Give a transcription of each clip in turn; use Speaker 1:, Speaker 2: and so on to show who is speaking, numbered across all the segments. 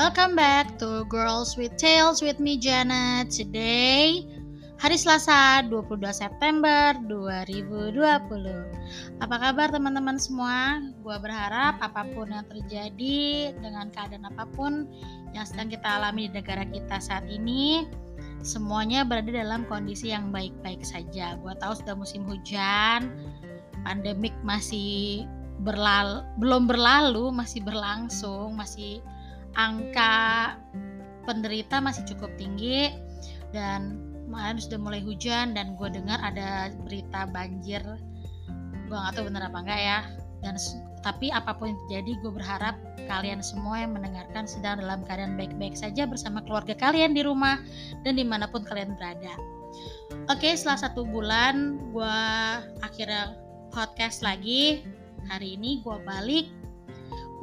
Speaker 1: Welcome back to Girls with Tales with me Janet. Today hari Selasa 22 September 2020. Apa kabar teman-teman semua? Gua berharap apa pun yang terjadi dengan keadaan apa pun yang sedang kita alami di negara kita saat ini semuanya berada dalam kondisi yang baik-baik saja. Gua tahu sudah musim hujan, pandemik masih berlalu, belum berlalu, masih berlangsung, masih angka penderita masih cukup tinggi dan kemarin sudah mulai hujan dan gue dengar ada berita banjir. Gue nggak tahu bener apa enggak ya. Dan tapi apa pun yang terjadi gue berharap kalian semua yang mendengarkan sedang dalam keadaan baik-baik saja bersama keluarga kalian di rumah dan di mana pun kalian berada. Oke setelah satu bulan gue akhirnya podcast lagi. Hari ini gue balik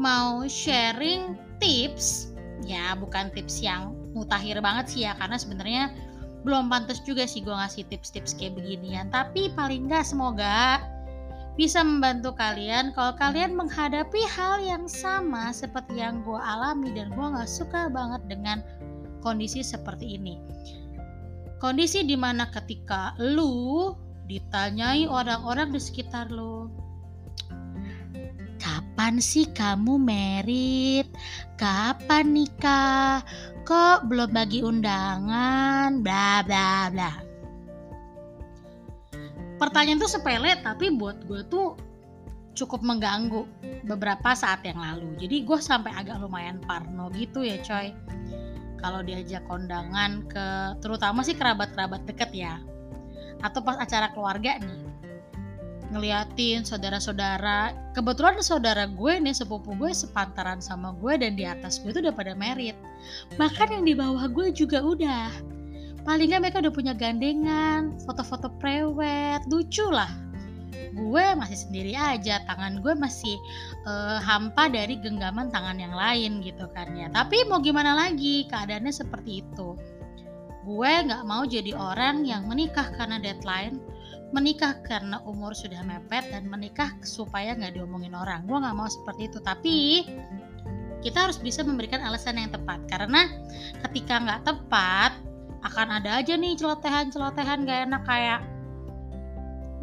Speaker 1: mau sharing tips ya bukan tips yang mutakhir banget sih ya karena sebenarnya belum pantas juga sih gue ngasih tips-tips kayak beginian. Tapi paling nggak semoga bisa membantu kalian kalau kalian menghadapi hal yang sama seperti yang gue alami dan gue nggak suka banget dengan kondisi seperti ini. Kondisi di mana ketika lu ditanyai orang-orang di sekitar lu kapan sih kamu merit? Kapan nikah? Kok belum bagi undangan? Bla bla bla. Pertanyaan tuh sepele tapi buat gue tuh cukup mengganggu beberapa saat yang lalu. Jadi gue sampai agak lumayan parno gitu ya coy. Kalau diajak kondangan ke terutama sih kerabat-kerabat deket ya. Atau pas acara keluarga nih ngeliatin saudara-saudara. Kebetulan saudara gue nih sepupu gue sepantaran sama gue dan di atas gue itu udah pada merit. Bahkan yang di bawah gue juga udah. Paling nggak mereka udah punya gandengan foto-foto prewed. Lucu lah. Gue masih sendiri aja tangan gue masih uh, hampa dari genggaman tangan yang lain gitu kan ya. Tapi mau gimana lagi keadaannya seperti itu. Gue nggak mau jadi orang yang menikah karena deadline menikah karena umur sudah mepet dan menikah supaya nggak diomongin orang. Gue nggak mau seperti itu tapi kita harus bisa memberikan alasan yang tepat. Karena ketika nggak tepat akan ada aja nih celotehan-celotehan gak enak kayak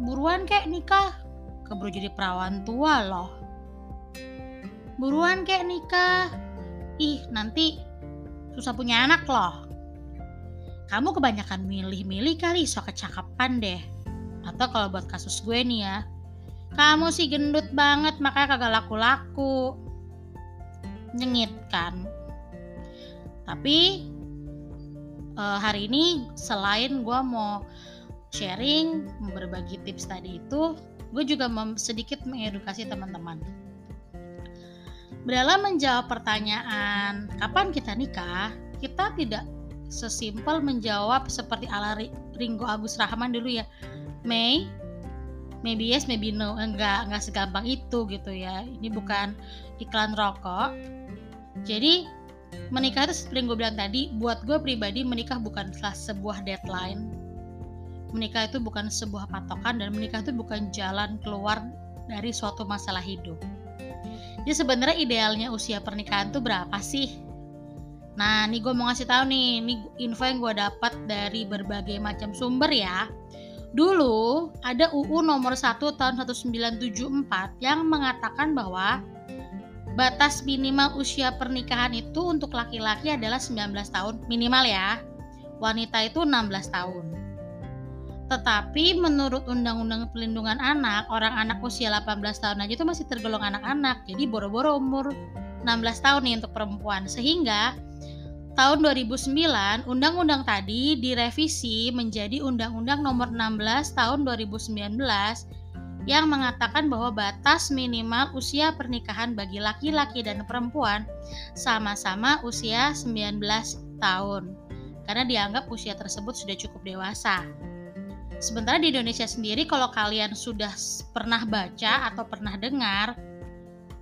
Speaker 1: buruan kayak nikah? Keburu jadi perawan tua loh. Buruan kayak nikah? Ih nanti susah punya anak loh. Kamu kebanyakan milih-milih kali so kecakapan deh atau kalau buat kasus gue nih ya kamu sih gendut banget makanya kagak laku-laku. Nyengit kan? Tapi uh, hari ini selain gue mau sharing berbagi tips tadi itu gue juga sedikit mengedukasi teman-teman. Dalam menjawab pertanyaan kapan kita nikah? Kita tidak sesimpel menjawab seperti ala Ringo Agus Rahman dulu ya May? Maybe yes maybe no. Enggak enggak segampang itu gitu ya. Ini bukan iklan rokok. Jadi menikah itu seperti yang gue bilang tadi buat gue pribadi menikah bukan sebuah deadline. Menikah itu bukan sebuah patokan dan menikah itu bukan jalan keluar dari suatu masalah hidup. Jadi sebenarnya idealnya usia pernikahan tuh berapa sih? Nah ini gue mau ngasih tahu nih ini info yang gue dapat dari berbagai macam sumber ya Dulu ada UU nomor 1 tahun 1974 yang mengatakan bahwa batas minimal usia pernikahan itu untuk laki-laki adalah 19 tahun minimal ya. Wanita itu 16 tahun. Tetapi menurut Undang-Undang Pelindungan Anak, orang anak usia 18 tahun aja itu masih tergolong anak-anak. Jadi boro-boro umur 16 tahun nih untuk perempuan. Sehingga tahun 2009 undang-undang tadi direvisi menjadi Undang-Undang Nomor 16 Tahun 2019 yang mengatakan bahwa batas minimal usia pernikahan bagi laki-laki dan perempuan sama-sama usia 19 tahun karena dianggap usia tersebut sudah cukup dewasa. Sementara di Indonesia sendiri kalau kalian sudah pernah baca atau pernah dengar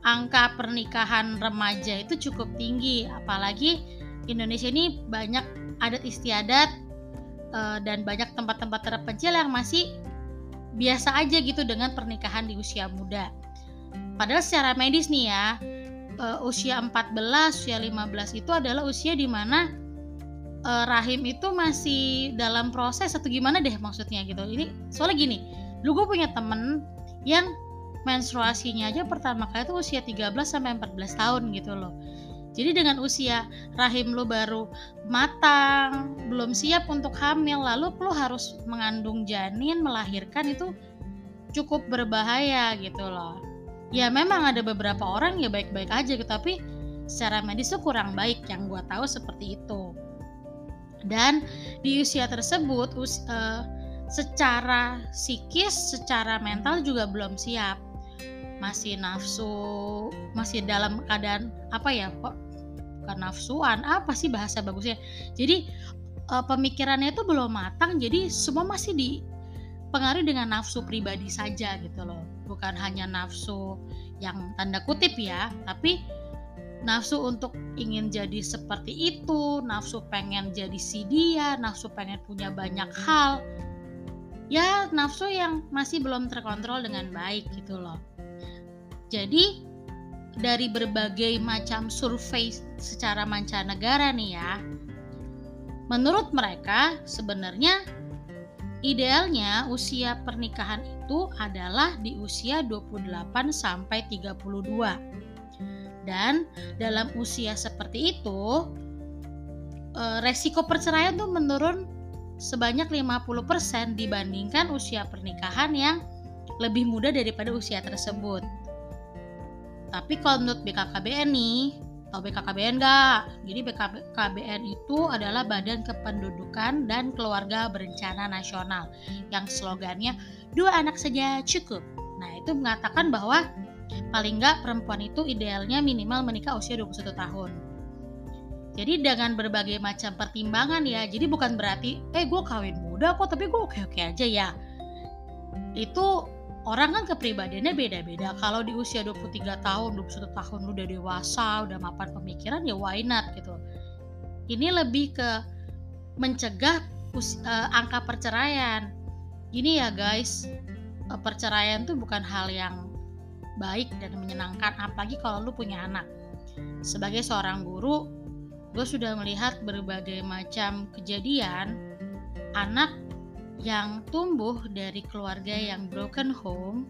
Speaker 1: angka pernikahan remaja itu cukup tinggi apalagi Indonesia ini banyak adat istiadat uh, dan banyak tempat-tempat terpencil yang masih biasa aja gitu dengan pernikahan di usia muda. Padahal secara medis nih ya, uh, usia 14, usia 15 itu adalah usia di mana uh, rahim itu masih dalam proses atau gimana deh maksudnya gitu. Ini soalnya gini, lu gue punya temen yang menstruasinya aja pertama kali itu usia 13 sampai 14 tahun gitu loh. Jadi dengan usia rahim lu baru matang, belum siap untuk hamil, lalu lu harus mengandung janin, melahirkan itu cukup berbahaya gitu loh. Ya memang ada beberapa orang ya baik-baik aja gitu, tapi secara medis itu kurang baik yang gua tahu seperti itu. Dan di usia tersebut us, uh, secara psikis, secara mental juga belum siap masih nafsu masih dalam keadaan apa ya kok bukan nafsuan apa sih bahasa bagusnya? Jadi uh, pemikirannya itu belum matang jadi semua masih dipengaruhi dengan nafsu pribadi saja gitu loh. Bukan hanya nafsu yang tanda kutip ya tapi nafsu untuk ingin jadi seperti itu nafsu pengen jadi si dia nafsu pengen punya banyak hal. Ya nafsu yang masih belum terkontrol dengan baik gitu loh jadi dari berbagai macam survei secara mancanegara nih ya. Menurut mereka sebenarnya idealnya usia pernikahan itu adalah di usia 28 sampai 32. Dan dalam usia seperti itu eh, resiko perceraian tuh menurun sebanyak 50% dibandingkan usia pernikahan yang lebih muda daripada usia tersebut. Tapi kalau menurut BKKBN nih, tahu BKKBN nggak? Jadi BKKBN itu adalah Badan Kependudukan dan Keluarga Berencana Nasional yang slogannya dua anak saja cukup. Nah itu mengatakan bahwa paling nggak perempuan itu idealnya minimal menikah usia 21 tahun. Jadi dengan berbagai macam pertimbangan ya, jadi bukan berarti eh gue kawin muda kok tapi gue oke-oke aja ya. Itu orang kan kepribadiannya beda-beda. Kalau di usia 23 tahun 21 tahun lu udah dewasa udah mapan pemikiran ya why not gitu. Ini lebih ke mencegah uh, angka perceraian. Ini ya guys. Uh, perceraian tuh bukan hal yang baik dan menyenangkan apalagi kalau lu punya anak. Sebagai seorang guru gue sudah melihat berbagai macam kejadian anak yang tumbuh dari keluarga yang broken home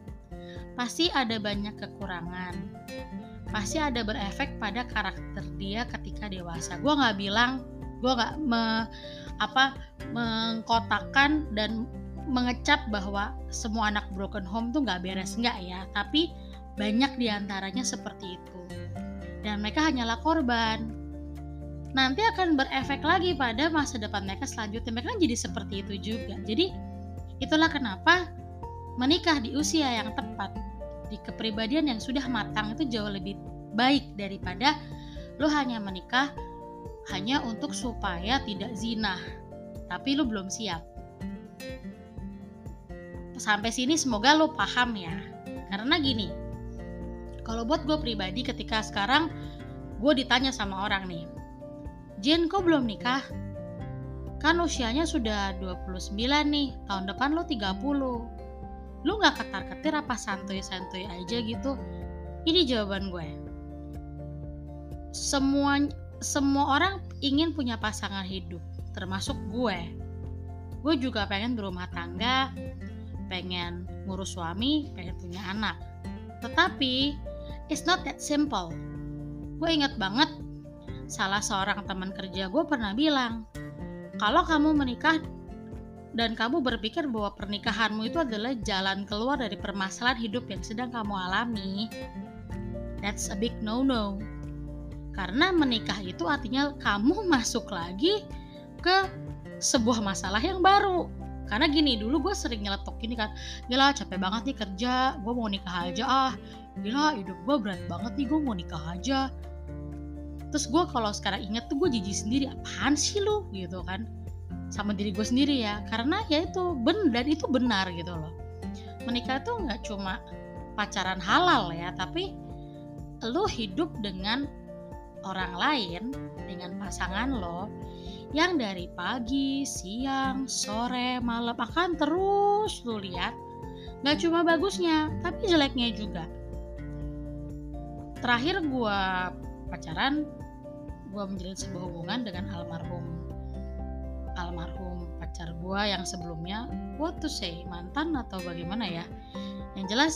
Speaker 1: pasti ada banyak kekurangan. Pasti ada berefek pada karakter dia ketika dewasa. Gue nggak bilang gue nggak me, apa mengkotakkan dan mengecap bahwa semua anak broken home tuh nggak beres. Nggak ya tapi banyak di antaranya seperti itu. Dan mereka hanyalah korban nanti akan berefek lagi pada masa depan mereka selanjutnya. Mereka kan jadi seperti itu juga. Jadi itulah kenapa menikah di usia yang tepat di kepribadian yang sudah matang itu jauh lebih baik daripada lo hanya menikah hanya untuk supaya tidak zina. Tapi lo belum siap. Sampai sini semoga lo paham ya. Karena gini kalau buat gue pribadi ketika sekarang gue ditanya sama orang nih Jin kok belum nikah? Kan usianya sudah 29 nih, tahun depan lo 30. Lu gak ketar-ketir apa santuy-santuy aja gitu? Ini jawaban gue. Semua semua orang ingin punya pasangan hidup, termasuk gue. Gue juga pengen berumah tangga, pengen ngurus suami, pengen punya anak. Tetapi, it's not that simple. Gue inget banget salah seorang teman kerja gue pernah bilang, kalau kamu menikah dan kamu berpikir bahwa pernikahanmu itu adalah jalan keluar dari permasalahan hidup yang sedang kamu alami, that's a big no-no. Karena menikah itu artinya kamu masuk lagi ke sebuah masalah yang baru. Karena gini, dulu gue sering nyeletok gini kan, gila capek banget nih kerja, gue mau nikah aja ah. Gila hidup gue berat banget nih, gue mau nikah aja terus gue kalau sekarang inget tuh gue jijik sendiri apaan sih lu? Gitu kan. Sama diri gue sendiri ya. Karena ya itu ben dan itu benar gitu loh. Menikah tuh nggak cuma pacaran halal ya tapi lu hidup dengan orang lain dengan pasangan lo yang dari pagi, siang, sore, malam akan terus lu lihat nggak cuma bagusnya tapi jeleknya juga. Terakhir gue pacaran gue menjalin sebuah hubungan dengan almarhum almarhum pacar gue yang sebelumnya what to say mantan atau bagaimana ya? Yang jelas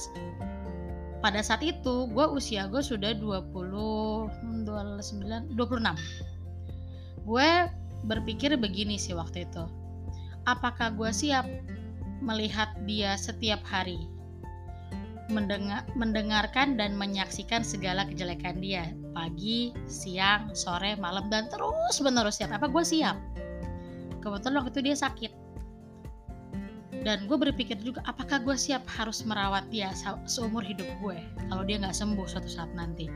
Speaker 1: pada saat itu gue usia gue sudah 20 29 26 gue berpikir begini sih waktu itu apakah gue siap melihat dia setiap hari mendengar, mendengarkan dan menyaksikan segala kejelekan dia pagi, siang, sore, malam dan terus menerus siap. Apa gue siap? Kebetulan waktu itu dia sakit. Dan gue berpikir juga apakah gue siap harus merawat dia seumur hidup gue kalau dia nggak sembuh suatu saat nanti?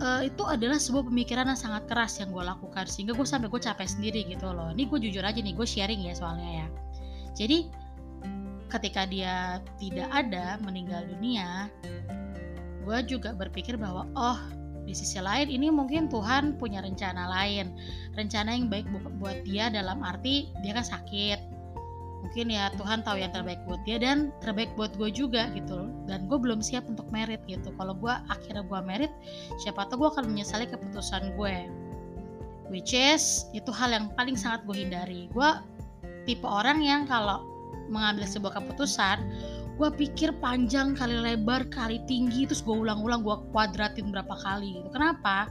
Speaker 1: Uh, itu adalah sebuah pemikiran yang sangat keras yang gue lakukan sehingga gue sampai gue capek sendiri gitu loh. Ini gue jujur aja nih gue sharing ya soalnya ya. Jadi ketika dia tidak ada meninggal dunia gue juga berpikir bahwa oh di sisi lain ini mungkin Tuhan punya rencana lain. Rencana yang baik buat dia dalam arti dia kan sakit. Mungkin ya Tuhan tahu yang terbaik buat dia dan terbaik buat gue juga gitu dan gue belum siap untuk merit gitu. Kalau gue akhirnya gue merit siapa tahu gue akan menyesali keputusan gue. Which is itu hal yang paling sangat gue hindari. Gue tipe orang yang kalau mengambil sebuah keputusan gue pikir panjang kali lebar kali tinggi terus gue ulang-ulang gue kuadratin berapa kali gitu. Kenapa?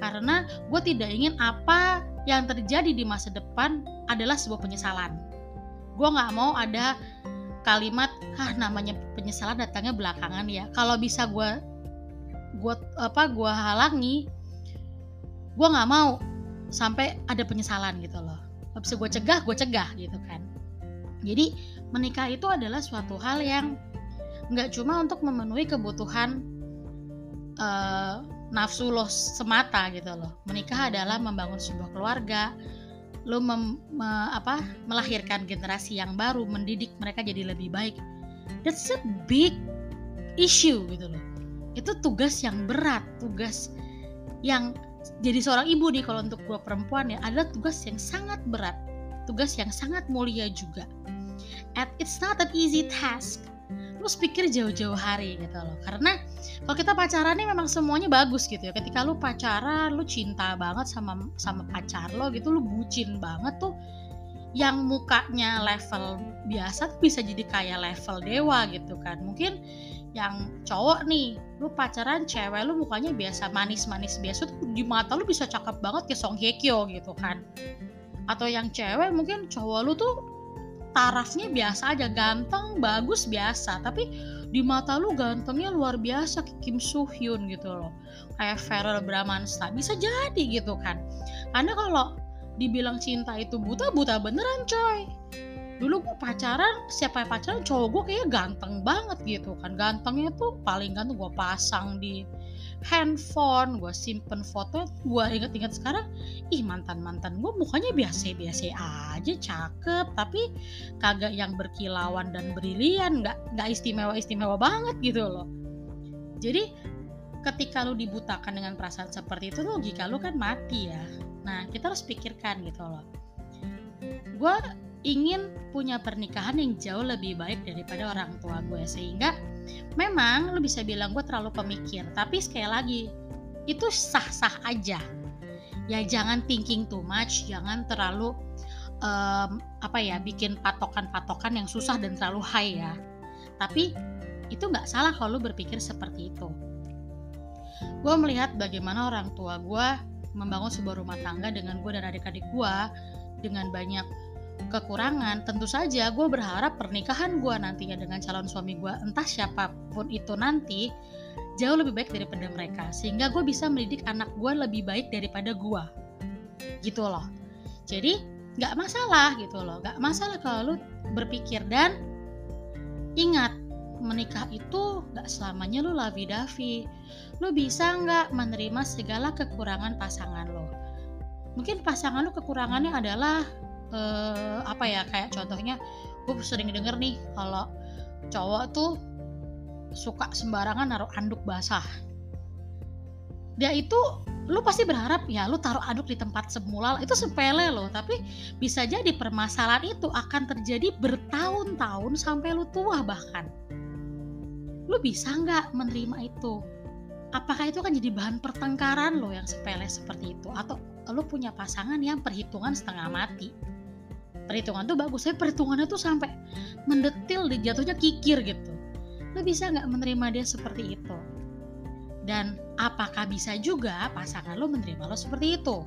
Speaker 1: Karena gue tidak ingin apa yang terjadi di masa depan adalah sebuah penyesalan. Gue nggak mau ada kalimat ah namanya penyesalan datangnya belakangan ya. Kalau bisa gue gue apa gue halangi gue nggak mau sampai ada penyesalan gitu loh. Bisa gue cegah gue cegah gitu kan. Jadi menikah itu adalah suatu hal yang nggak cuma untuk memenuhi kebutuhan uh, nafsu lo semata gitu loh. Menikah adalah membangun sebuah keluarga lo mem, me, apa melahirkan generasi yang baru mendidik mereka jadi lebih baik. That's a big issue gitu loh. Itu tugas yang berat tugas yang jadi seorang ibu nih kalau untuk gua perempuan ya adalah tugas yang sangat berat tugas yang sangat mulia juga and it's not an easy task. Lu pikir jauh-jauh hari gitu loh. Karena kalau kita pacaran nih memang semuanya bagus gitu ya. Ketika lu pacaran lu cinta banget sama sama pacar lo gitu lu bucin banget tuh yang mukanya level biasa tuh bisa jadi kayak level dewa gitu kan. Mungkin yang cowok nih lu pacaran cewek lu mukanya biasa manis-manis biasa tuh di mata lu bisa cakep banget kayak Song Hye Kyo gitu kan. Atau yang cewek mungkin cowok lu tuh tarafnya biasa aja ganteng bagus biasa. Tapi di mata lu gantengnya luar biasa Kim Soo Hyun gitu loh. Kayak Farrell Bramasta bisa jadi gitu kan. Karena kalau dibilang cinta itu buta buta beneran coy. Dulu gue pacaran siapa yang pacaran cowok gue kayak ganteng banget gitu kan. Gantengnya tuh paling ganteng gue pasang di handphone gue simpen foto gue inget-inget sekarang ih mantan mantan gue mukanya biasa-biasa aja cakep tapi kagak yang berkilauan dan brilian nggak nggak istimewa istimewa banget gitu loh. Jadi ketika lu dibutakan dengan perasaan seperti itu logika lu kan mati ya. Nah kita harus pikirkan gitu loh. Gue ingin punya pernikahan yang jauh lebih baik daripada orang tua gue sehingga memang lu bisa bilang gue terlalu pemikir tapi sekali lagi itu sah-sah aja. Ya jangan thinking too much jangan terlalu um, apa ya bikin patokan-patokan yang susah dan terlalu high ya. Tapi itu nggak salah kalau lu berpikir seperti itu. Gue melihat bagaimana orang tua gue membangun sebuah rumah tangga dengan gue dan adik-adik gue dengan banyak kekurangan, tentu saja gue berharap pernikahan gue nantinya dengan calon suami gue, entah siapa pun itu nanti, jauh lebih baik daripada mereka. Sehingga gue bisa mendidik anak gue lebih baik daripada gue. Gitu loh. Jadi gak masalah gitu loh. Gak masalah kalau lu berpikir dan ingat menikah itu gak selamanya lu lavi davi lu bisa nggak menerima segala kekurangan pasangan lo mungkin pasangan lu kekurangannya adalah uh, apa ya kayak contohnya gue sering denger nih kalau cowok tuh suka sembarangan naruh anduk basah. Dia itu lu pasti berharap ya lu taruh anduk di tempat semula itu sepele loh tapi bisa jadi permasalahan itu akan terjadi bertahun-tahun sampai lu tua bahkan. Lu bisa nggak menerima itu? Apakah itu kan jadi bahan pertengkaran lo yang sepele seperti itu? Atau lo punya pasangan yang perhitungan setengah mati perhitungan tuh bagus tapi perhitungannya tuh sampai mendetil di jatuhnya kikir gitu. Lo bisa nggak menerima dia seperti itu? Dan apakah bisa juga pasangan lo menerima lo seperti itu?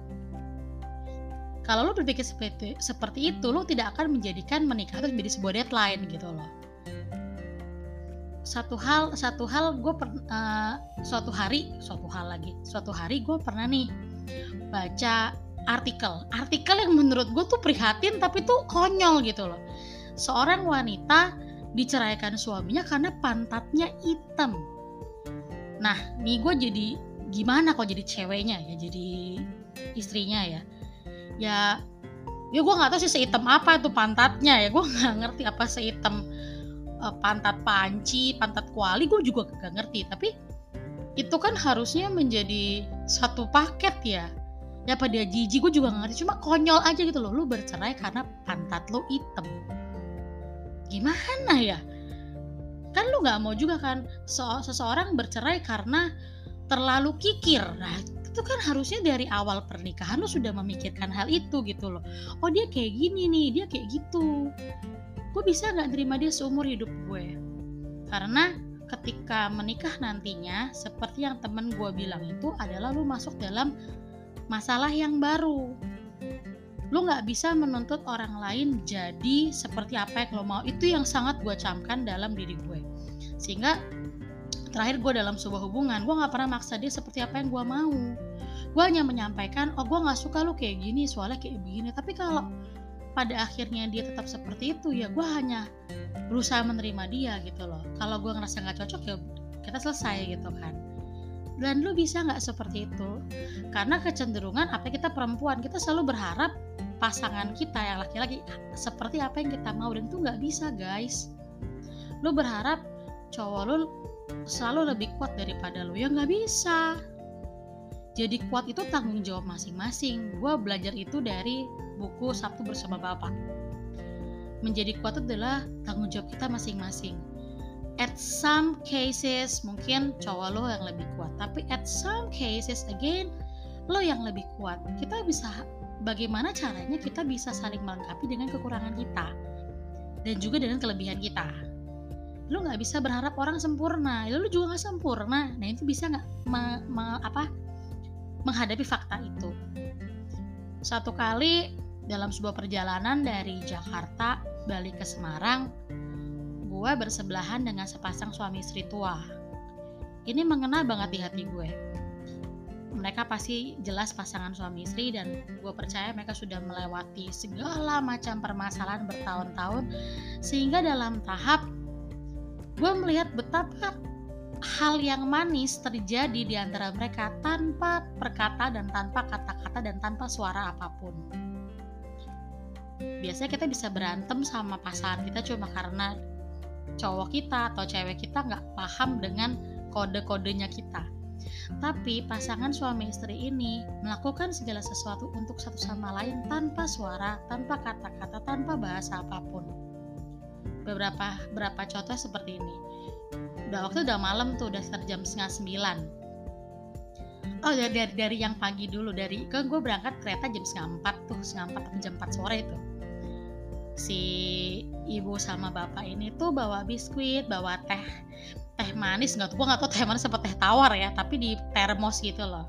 Speaker 1: Kalau lo berpikir seperti seperti itu lo tidak akan menjadikan menikah itu menjadi sebuah deadline gitu loh. Satu hal satu hal gue uh, suatu hari suatu hal lagi suatu hari gue pernah nih baca artikel. Artikel yang menurut gue tuh prihatin tapi tuh konyol gitu loh. Seorang wanita diceraikan suaminya karena pantatnya hitam. Nah nih gue jadi gimana kok jadi ceweknya ya jadi istrinya ya? Ya ya gue nggak tahu sih sehitam apa itu pantatnya ya. Gue nggak ngerti apa sehitam uh, pantat panci, pantat kuali gue juga gak ngerti. Tapi itu kan harusnya menjadi satu paket ya. Ya pada jijik gue juga gak ngerti. Cuma konyol aja gitu loh. Lu bercerai karena pantat lo hitam. Gimana ya? Kan lu gak mau juga kan seseorang bercerai karena terlalu kikir. Nah itu kan harusnya dari awal pernikahan lo sudah memikirkan hal itu gitu loh. Oh dia kayak gini nih, dia kayak gitu gue bisa nggak terima dia seumur hidup gue karena ketika menikah nantinya seperti yang temen gue bilang itu adalah lu masuk dalam masalah yang baru. Lu nggak bisa menuntut orang lain jadi seperti apa yang lo mau. Itu yang sangat gue camkan dalam diri gue. Sehingga terakhir gue dalam sebuah hubungan gue nggak pernah maksa dia seperti apa yang gue mau. Gue hanya menyampaikan oh gue nggak suka lu kayak gini soalnya kayak begini. Tapi kalau pada akhirnya dia tetap seperti itu ya gue hanya berusaha menerima dia gitu loh. Kalau gue ngerasa nggak cocok ya kita selesai gitu kan dan lu bisa nggak seperti itu karena kecenderungan apa kita perempuan kita selalu berharap pasangan kita yang laki-laki seperti apa yang kita mau dan itu nggak bisa guys lu berharap cowok lu selalu lebih kuat daripada lu ya nggak bisa jadi kuat itu tanggung jawab masing-masing gue belajar itu dari buku Sabtu bersama Bapak. Menjadi kuat adalah tanggung jawab kita masing-masing. At some cases mungkin cowok lo yang lebih kuat, tapi at some cases again lo yang lebih kuat. Kita bisa bagaimana caranya kita bisa saling melengkapi dengan kekurangan kita dan juga dengan kelebihan kita. Lo nggak bisa berharap orang sempurna, lo juga nggak sempurna. Nah itu bisa nggak me, me, apa menghadapi fakta itu. Satu kali dalam sebuah perjalanan dari Jakarta balik ke Semarang, gue bersebelahan dengan sepasang suami istri tua. Ini mengena banget di hati gue. Mereka pasti jelas pasangan suami istri dan gue percaya mereka sudah melewati segala macam permasalahan bertahun-tahun sehingga dalam tahap gue melihat betapa hal yang manis terjadi di antara mereka tanpa perkata dan tanpa kata-kata dan tanpa suara apa pun biasanya kita bisa berantem sama pasangan kita cuma karena cowok kita atau cewek kita nggak paham dengan kode-kodenya kita tapi pasangan suami istri ini melakukan segala sesuatu untuk satu sama lain tanpa suara, tanpa kata-kata, tanpa bahasa apa pun. Beberapa berapa contoh seperti ini. Udah waktu udah malam tuh, udah sekitar jam setengah sembilan. Oh dari, dari, yang pagi dulu, dari kan gue berangkat kereta jam setengah empat tuh, setengah empat atau jam empat sore itu si ibu sama bapak ini tuh bawa biskuit bawa teh teh manis. Nggak tuh gue nggak tahu teh manis apa teh tawar ya tapi di termos gitu loh.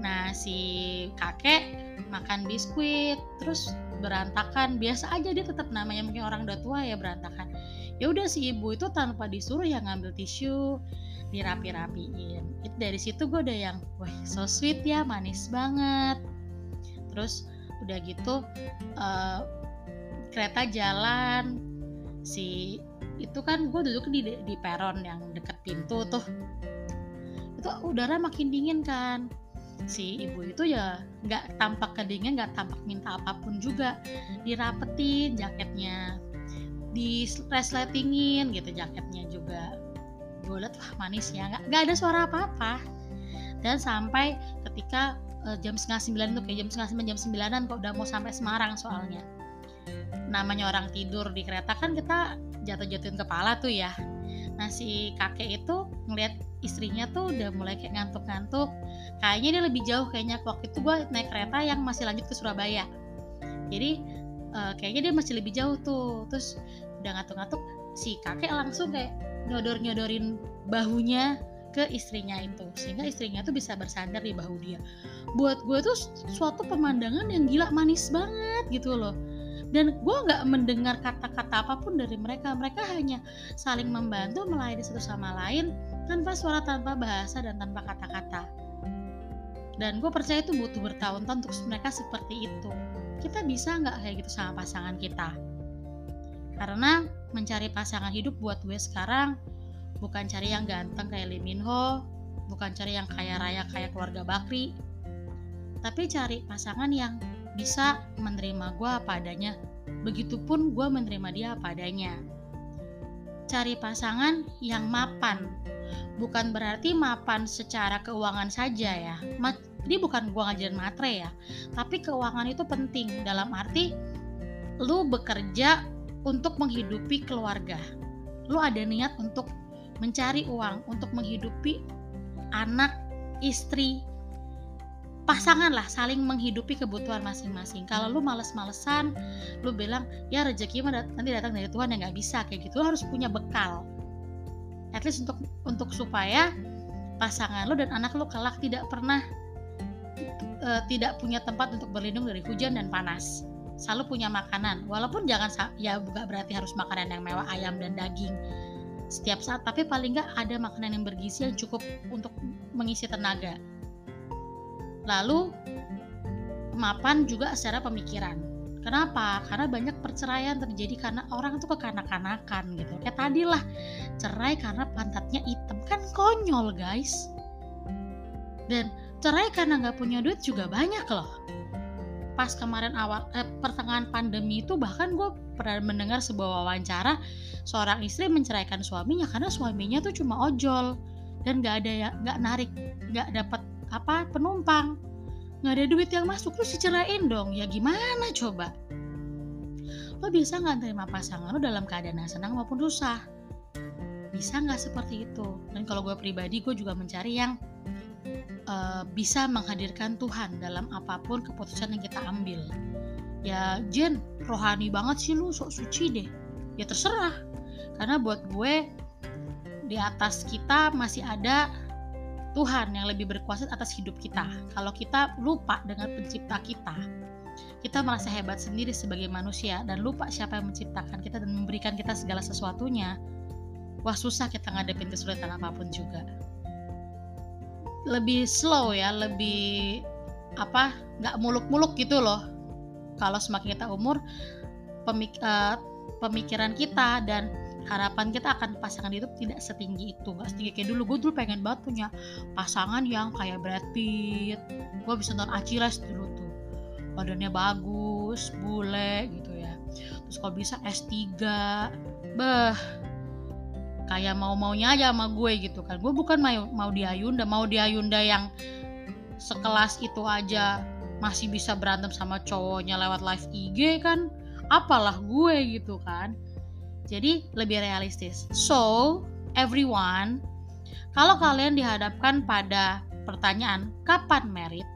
Speaker 1: Nah si kakek makan biskuit terus berantakan. Biasa aja dia tetap namanya mungkin orang udah tua ya berantakan. Ya udah si ibu itu tanpa disuruh yang ngambil tisu dirapi-rapiin. Itu dari situ gue udah yang wah so sweet ya manis banget. Terus udah gitu uh, kereta jalan. Si itu kan gue duduk di di peron yang deket pintu tuh. Itu udara makin dingin kan. Si ibu itu ya nggak tampak kedingin nggak tampak minta apa pun juga. Dirapetin jaketnya. Di resletingin gitu jaketnya juga. Gue liat wah manis ya. Nggak nggak ada suara apa apa dan sampai ketika uh, jam setengah sembilan tuh kayak jam setengah sembilan jam sembilanan kok udah mau sampai Semarang soalnya namanya orang tidur di kereta kan kita jatuh-jatuhin kepala tuh ya. Nah si kakek itu ngeliat istrinya tuh udah mulai kayak ngantuk-ngantuk. Kayaknya dia lebih jauh kayaknya. Waktu itu gue naik kereta yang masih lanjut ke Surabaya. Jadi uh, kayaknya dia masih lebih jauh tuh. Terus udah ngantuk-ngantuk si kakek langsung kayak nyodor-nyodorin bahunya ke istrinya itu. Sehingga istrinya tuh bisa bersandar di bahu dia. Buat gue tuh suatu pemandangan yang gila manis banget gitu loh dan gue nggak mendengar kata-kata apa pun dari mereka. Mereka hanya saling membantu melayani satu sama lain tanpa suara tanpa bahasa dan tanpa kata-kata. Dan gue percaya itu butuh bertahun-tahun untuk mereka seperti itu. Kita bisa nggak kayak gitu sama pasangan kita? Karena mencari pasangan hidup buat gue sekarang bukan cari yang ganteng kayak Lee Min Ho bukan cari yang kaya raya kayak keluarga Bakri tapi cari pasangan yang bisa menerima gue apa adanya. Begitupun gue menerima dia apa adanya. Cari pasangan yang mapan. Bukan berarti mapan secara keuangan saja ya. Ini bukan gue ngajarin matre ya. Tapi keuangan itu penting. Dalam arti lu bekerja untuk menghidupi keluarga. Lu ada niat untuk mencari uang, untuk menghidupi anak, istri, pasangan lah saling menghidupi kebutuhan masing-masing. Kalau lu males-malesan, lu bilang ya rezeki nanti datang dari Tuhan yang nggak bisa kayak gitu. Lu harus punya bekal. At least untuk untuk supaya pasangan lu dan anak lu kelak tidak pernah uh, tidak punya tempat untuk berlindung dari hujan dan panas selalu punya makanan walaupun jangan ya bukan berarti harus makanan yang mewah ayam dan daging setiap saat tapi paling nggak ada makanan yang bergizi yang cukup untuk mengisi tenaga lalu mapan juga secara pemikiran. Kenapa? Karena banyak perceraian terjadi karena orang itu kekanak-kanakan gitu. Kayak tadi lah cerai karena pantatnya hitam. Kan konyol guys. Dan cerai karena nggak punya duit juga banyak loh. Pas kemarin awal eh, pertengahan pandemi itu bahkan gue pernah mendengar sebuah wawancara seorang istri menceraikan suaminya karena suaminya tuh cuma ojol. Dan gak ada ya nggak narik nggak dapat apa penumpang nggak ada duit yang masuk terus dicerain dong ya gimana coba lo bisa nggak terima pasangan lo dalam keadaan yang senang maupun susah bisa nggak seperti itu dan kalau gue pribadi gue juga mencari yang uh, bisa menghadirkan Tuhan dalam apa pun keputusan yang kita ambil. Ya Jen, rohani banget sih lu, sok suci deh. Ya terserah. Karena buat gue di atas kita masih ada Tuhan yang lebih berkuasa atas hidup kita. Kalau kita lupa dengan pencipta kita, kita merasa hebat sendiri sebagai manusia dan lupa siapa yang menciptakan kita dan memberikan kita segala sesuatunya. Wah susah kita ngadepin kesulitan apa pun juga lebih slow ya lebih apa nggak muluk-muluk gitu loh kalau semakin kita umur pemik uh, pemikiran kita dan harapan kita akan pasangan hidup tidak setinggi itu nggak setinggi kayak dulu. Gue dulu pengen banget punya pasangan yang kayak Brad Pitt. Gue bisa nonton Achilles dulu tuh. Badannya bagus bule gitu ya. Terus kalau bisa S3 beh kayak mau maunya aja sama gue gitu kan. Gue bukan mau mau di Ayunda mau di Ayunda yang sekelas itu aja masih bisa berantem sama cowoknya lewat live IG kan apalah gue gitu kan jadi lebih realistis. So everyone kalau kalian dihadapkan pada pertanyaan kapan merit?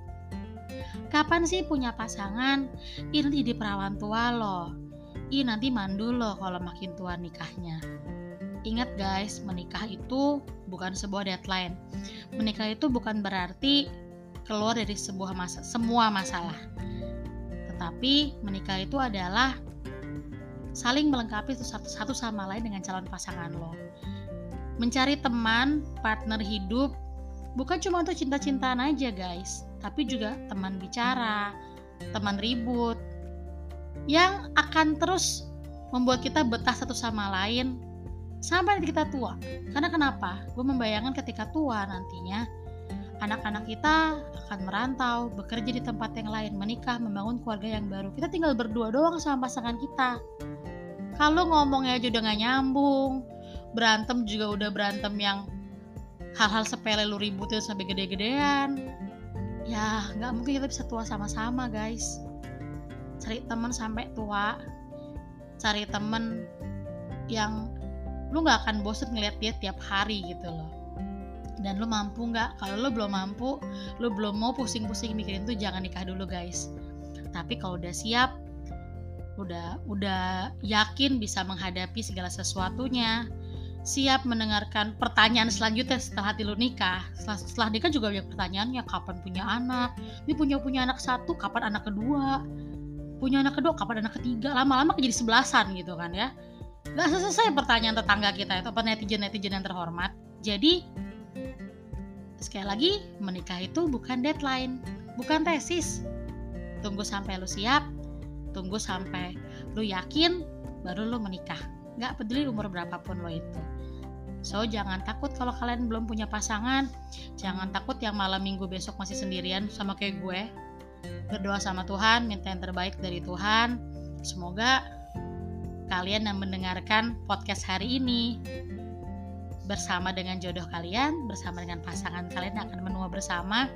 Speaker 1: Kapan sih punya pasangan? Ini di perawan tua loh. Ih nanti mandul loh kalau makin tua nikahnya. Ingat guys, menikah itu bukan sebuah deadline. Menikah itu bukan berarti keluar dari sebuah masa semua masalah. Tetapi menikah itu adalah saling melengkapi satu, satu sama lain dengan calon pasangan lo. Mencari teman, partner hidup bukan cuma untuk cinta-cintaan aja guys, tapi juga teman bicara, teman ribut yang akan terus membuat kita betah satu sama lain sampai nanti kita tua. Karena kenapa? Gue membayangkan ketika tua nantinya anak-anak kita akan merantau, bekerja di tempat yang lain, menikah, membangun keluarga yang baru. Kita tinggal berdua doang sama pasangan kita. Kalau ngomongnya aja udah gak nyambung, berantem juga udah berantem yang hal-hal sepele lu ributin sampai gede-gedean. Ya, nggak mungkin kita bisa tua sama-sama, guys. Cari temen sampai tua, cari temen yang lu nggak akan bosen ngeliat dia tiap hari gitu loh dan lu mampu nggak kalau lu belum mampu lu belum mau pusing-pusing mikirin tuh jangan nikah dulu guys tapi kalau udah siap udah udah yakin bisa menghadapi segala sesuatunya. Siap mendengarkan pertanyaan selanjutnya setelah hati lu nikah. Setelah, setelah nikah juga banyak pertanyaannya kapan punya anak? Ini punya punya anak satu kapan anak kedua? Punya anak kedua kapan anak ketiga? Lama-lama jadi sebelasan gitu kan ya. Gak selesai pertanyaan tetangga kita itu apa netizen netizen yang terhormat. Jadi sekali lagi menikah itu bukan deadline bukan tesis. Tunggu sampai lu siap tunggu sampai lu yakin baru lu menikah. Gak peduli umur berapapun lo itu. So jangan takut kalau kalian belum punya pasangan. Jangan takut yang malam minggu besok masih sendirian sama kayak gue. Berdoa sama Tuhan, minta yang terbaik dari Tuhan. Semoga kalian yang mendengarkan podcast hari ini bersama dengan jodoh kalian, bersama dengan pasangan kalian akan menua bersama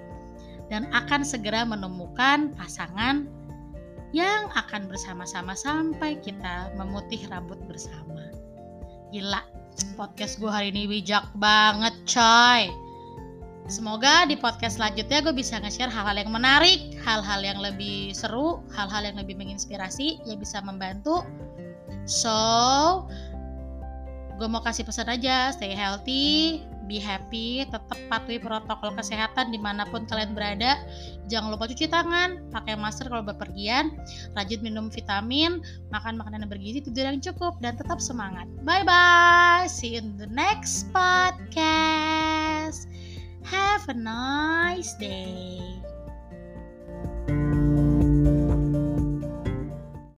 Speaker 1: dan akan segera menemukan pasangan yang akan bersama-sama sampai kita memutih rambut bersama. Gila, podcast gue hari ini bijak banget coy. Semoga di podcast selanjutnya gue bisa nge-share hal-hal yang menarik, hal-hal yang lebih seru, hal-hal yang lebih menginspirasi, yang bisa membantu. So, gue mau kasih pesan aja, stay healthy, be happy, tetap patuhi protokol kesehatan di mana pun kalian berada. Jangan lupa cuci tangan, pakai masker kalau bepergian, rajin minum vitamin, makan makanan yang bergizi, tidur yang cukup, dan tetap semangat. Bye-bye, see you in the next podcast. Have a nice day.